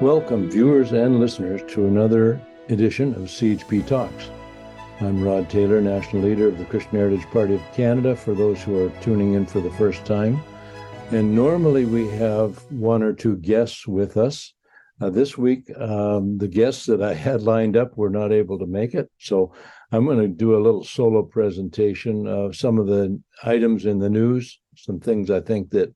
Welcome, viewers and listeners, to another edition of CHP Talks. I'm Rod Taylor, National Leader of the Christian Heritage Party of Canada, for those who are tuning in for the first time. And normally we have one or two guests with us. Uh, this week, um, the guests that I had lined up were not able to make it. So I'm going to do a little solo presentation of some of the items in the news, some things I think that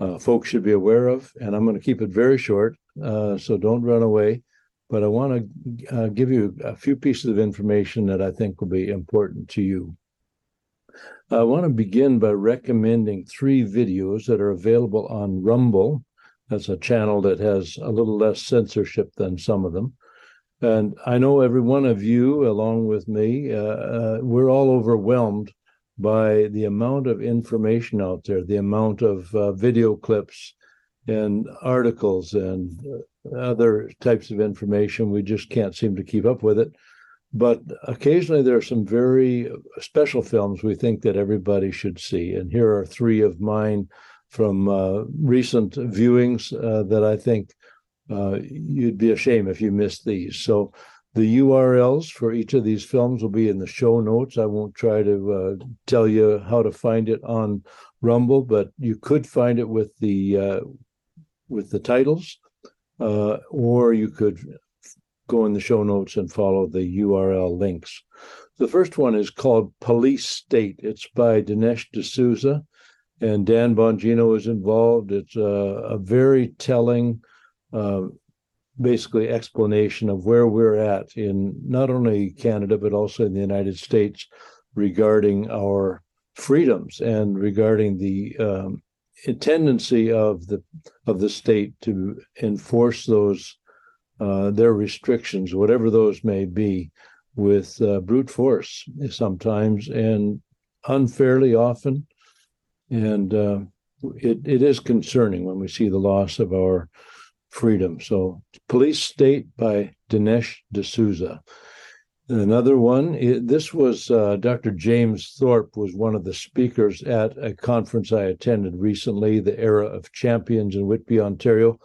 uh, folks should be aware of. And I'm going to keep it very short uh, so don't run away. But I want to uh, give you a few pieces of information that I think will be important to you. I want to begin by recommending three videos that are available on Rumble. That's a channel that has a little less censorship than some of them. And I know every one of you, along with me, uh, uh, we're all overwhelmed by the amount of information out there, the amount of uh, video clips and articles and other types of information. We just can't seem to keep up with it. But occasionally there are some very special films we think that everybody should see. And here are three of mine from uh, recent viewings uh, that I think uh, you'd be ashamed if you missed these. So the URLs for each of these films will be in the show notes. I won't try to uh, tell you how to find it on Rumble, but you could find it with the uh, with the titles, uh, or you could go in the show notes and follow the URL links. The first one is called Police State. It's by Dinesh D'Souza, and Dan Bongino is involved. It's a, a very telling, uh, basically, explanation of where we're at in not only Canada, but also in the United States regarding our freedoms and regarding the um, tendency of the of the state to enforce those uh, their restrictions, whatever those may be, with uh, brute force sometimes and unfairly often, and uh, it it is concerning when we see the loss of our freedom. So, Police State by Dinesh D'Souza. Another one, this was uh, Dr. James Thorp was one of the speakers at a conference I attended recently, the Era of Champions in Whitby, Ontario,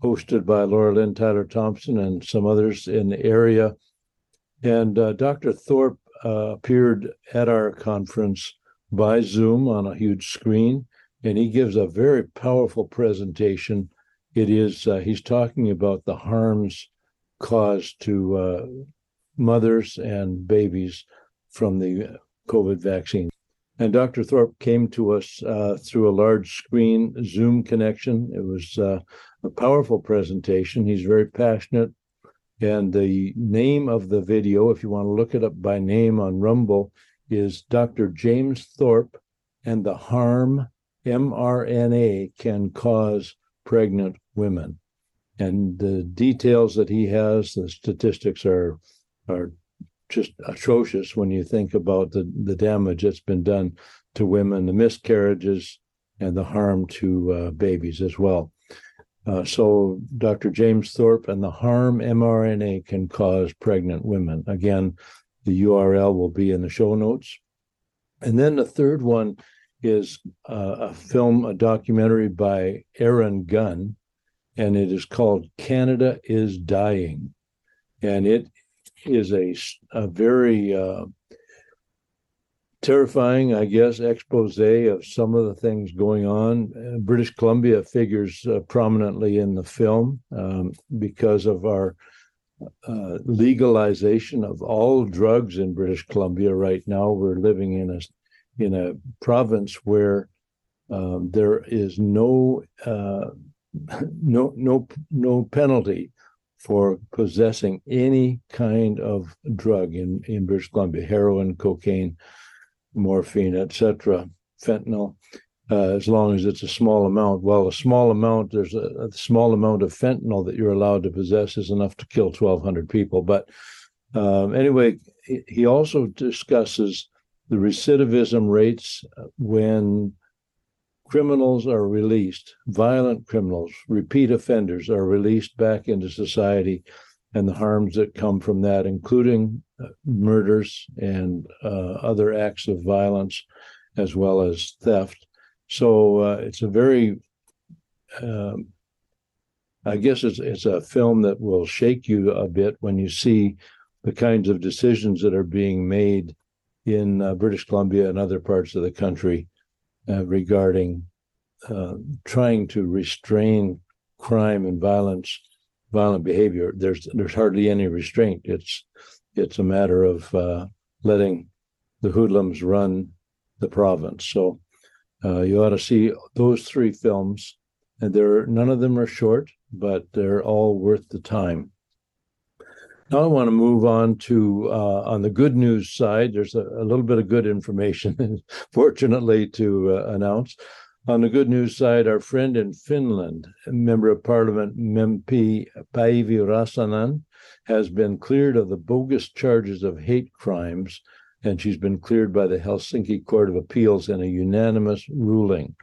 hosted by Laura Lynn Tyler Thompson and some others in the area. And uh, Dr. Thorp uh, appeared at our conference by Zoom on a huge screen, and he gives a very powerful presentation. It is uh, he's talking about the harms caused to uh, mothers and babies from the COVID vaccine. And Dr. Thorp came to us uh, through a large screen Zoom connection. It was uh, a powerful presentation. He's very passionate. And the name of the video, if you want to look it up by name on Rumble, is Dr. James Thorp and the harm mRNA can cause pregnant women. And the details that he has, the statistics are are just atrocious when you think about the, the damage that's been done to women, the miscarriages, and the harm to uh, babies as well. Uh, so, Dr. James Thorp and the harm mRNA can cause pregnant women. Again, the URL will be in the show notes. And then the third one is uh, a film, a documentary by Aaron Gunn, and it is called Canada is Dying. And it is a, a very uh, terrifying, I guess, expose of some of the things going on. Uh, British Columbia figures uh, prominently in the film um, because of our uh, legalization of all drugs in British Columbia right now. We're living in a in a province where um, there is no uh, no no no penalty for possessing any kind of drug in, in British Columbia, heroin, cocaine, morphine, etc., fentanyl, uh, as long as it's a small amount. Well, a small amount, there's a, a, small amount of fentanyl that you're allowed to possess is enough to kill 1,200 people. But um, anyway, he also discusses the recidivism rates when criminals are released, violent criminals, repeat offenders are released back into society, and the harms that come from that, including uh, murders and uh, other acts of violence, as well as theft. So uh, it's a very um, I guess it's it's a film that will shake you a bit when you see the kinds of decisions that are being made in uh, British Columbia and other parts of the country uh, regarding uh, trying to restrain crime and violence, violent behavior. There's there's hardly any restraint. It's it's a matter of uh, letting the hoodlums run the province. So uh, you ought to see those three films, and they're none of them are short, but they're all worth the time. Now I want to move on to uh, on the good news side. There's a, a little bit of good information, fortunately, to uh, announce. On the good news side, our friend in Finland, Member of Parliament Mempi Päivi Räsänen, has been cleared of the bogus charges of hate crimes, and she's been cleared by the Helsinki Court of Appeals in a unanimous ruling.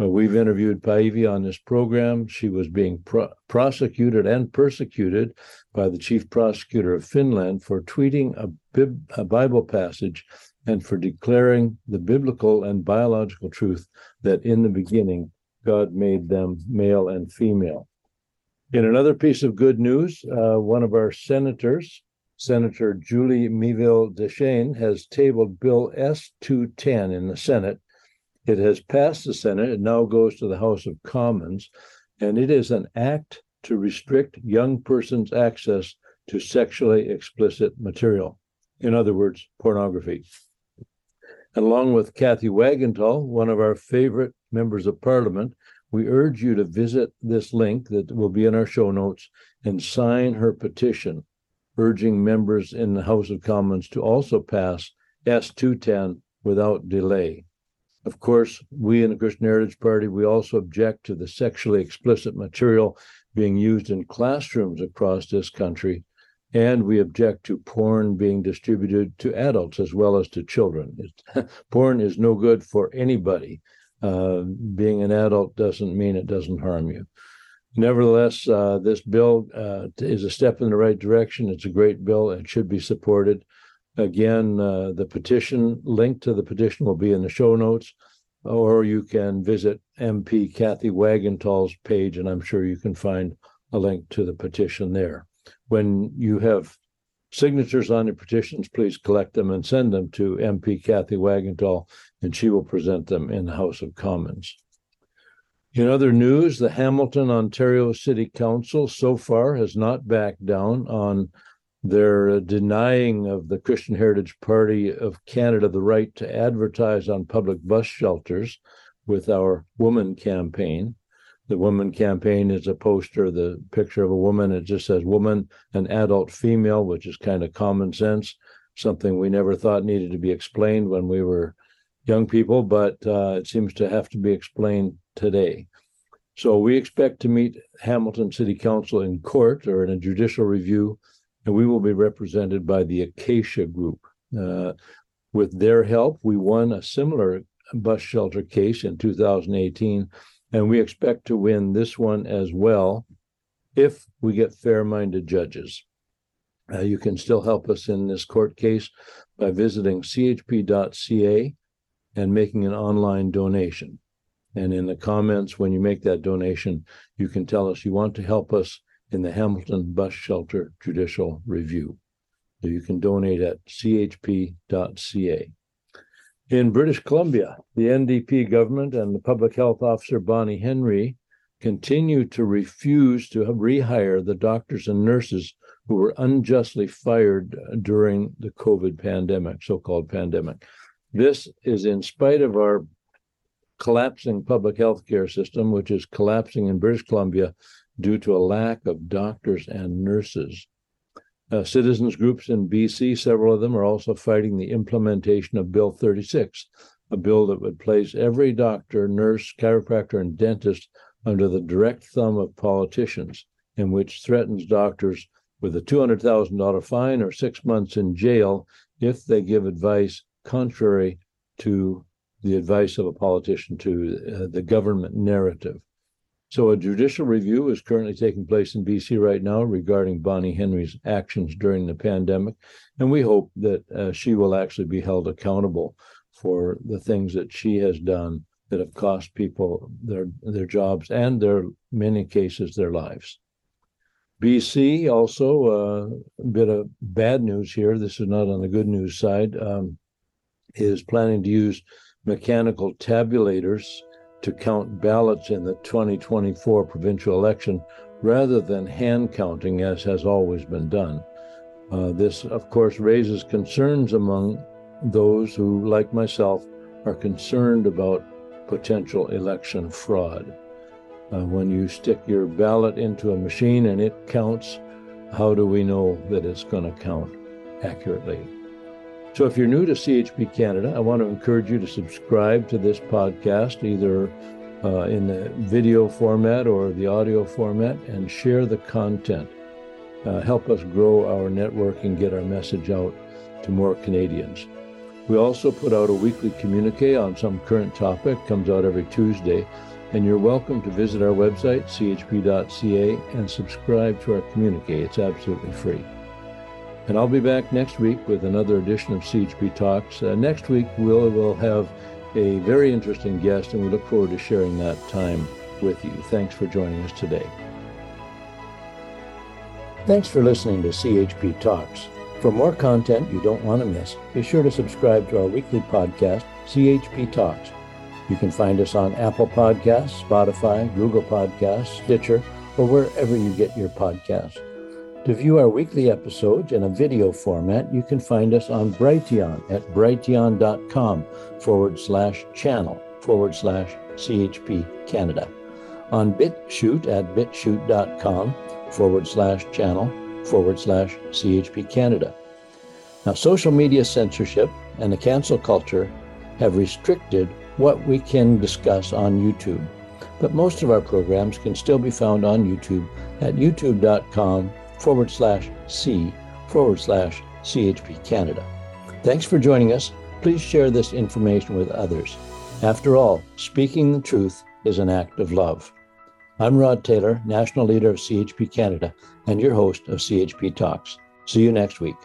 Uh, we've interviewed Päivi on this program. She was being pro- prosecuted and persecuted by the chief prosecutor of Finland for tweeting a, bib- a Bible passage and for declaring the biblical and biological truth that in the beginning God made them male and female. In another piece of good news, uh, one of our senators, Senator Julie Miville Dechêne, has tabled Bill S 210 in the Senate. It has passed the Senate. It now goes to the House of Commons, and it is an act to restrict young persons' access to sexually explicit material. In other words, pornography. And along with Cathay Wagantall, one of our favorite members of parliament, we urge you to visit this link that will be in our show notes and sign her petition, urging members in the House of Commons to also pass S210 without delay. Of course, we in the Christian Heritage Party, we also object to the sexually explicit material being used in classrooms across this country, and we object to porn being distributed to adults as well as to children. porn is no good for anybody uh, being an adult doesn't mean it doesn't harm you. Nevertheless, uh, this bill uh, is a step in the right direction. It's a great bill. It should be supported. Again, uh, the petition link to the petition will be in the show notes, or you can visit MP Cathay Wagantall's page, and I'm sure you can find a link to the petition there. When you have signatures on your petitions, please collect them and send them to MP Cathay Wagantall, and she will present them in the House of Commons. In other news, the Hamilton, Ontario City Council so far has not backed down on their denying of the Christian Heritage Party of Canada the right to advertise on public bus shelters with our woman campaign. The woman campaign is a poster, the picture of a woman. It just says woman, an adult female, which is kind of common sense, something we never thought needed to be explained when we were young people, but uh, it seems to have to be explained today. So we expect to meet Hamilton City Council in court or in a judicial review, and we will be represented by the Acacia Group. Uh, with their help, we won a similar bus shelter case in 2018 and we expect to win this one as well if we get fair minded judges. Uh, you can still help us in this court case by visiting chp.ca and making an online donation. And in the comments, when you make that donation, you can tell us you want to help us in the Hamilton Bus Shelter Judicial Review. You can donate at chp.ca. In British Columbia, the NDP government and the public health officer Bonnie Henry continue to refuse to rehire the doctors and nurses who were unjustly fired during the COVID pandemic, so called pandemic. This is in spite of our collapsing public health care system, which is collapsing in British Columbia due to a lack of doctors and nurses. Uh, citizens groups in BC, several of them are also fighting the implementation of Bill 36, a bill that would place every doctor, nurse, chiropractor, and dentist under the direct thumb of politicians, and which threatens doctors with a $200,000 fine or six months in jail if they give advice contrary to the advice of a politician to uh, the government narrative. So, a judicial review is currently taking place in BC right now regarding Bonnie Henry's actions during the pandemic. And we hope that uh, she will actually be held accountable for the things that she has done that have cost people their their jobs and their many cases their lives. BC also uh, a bit of bad news here. This is not on the good news side. Um, is planning to use mechanical tabulators to count ballots in the 2024 provincial election rather than hand counting as has always been done. Uh, this, of course, raises concerns among those who, like myself, are concerned about potential election fraud. Uh, when you stick your ballot into a machine and it counts, how do we know that it's going to count accurately? So, if you're new to CHP Canada, I want to encourage you to subscribe to this podcast, either uh, in the video format or the audio format, and share the content. Uh, help us grow our network and get our message out to more Canadians. We also put out a weekly communique on some current topic, comes out every Tuesday, and you're welcome to visit our website, chp.ca, and subscribe to our communique. It's absolutely free. And I'll be back next week with another edition of CHP Talks. Uh, next week, we'll, we'll have a very interesting guest, and we look forward to sharing that time with you. Thanks for joining us today. Thanks for listening to CHP Talks. For more content you don't want to miss, be sure to subscribe to our weekly podcast, CHP Talks. You can find us on Apple Podcasts, Spotify, Google Podcasts, Stitcher, or wherever you get your podcasts. To view our weekly episodes in a video format, you can find us on Brighteon at brighteon.com forward slash channel forward slash CHP Canada. On BitChute at bitchute.com forward slash channel forward slash CHP Canada. Now, social media censorship and the cancel culture have restricted what we can discuss on YouTube, but most of our programs can still be found on YouTube at youtube.com forward slash C forward slash CHP Canada. Thanks for joining us. Please share this information with others. After all, speaking the truth is an act of love. I'm Rod Taylor, National Leader of CHP Canada, and your host of CHP Talks. See you next week.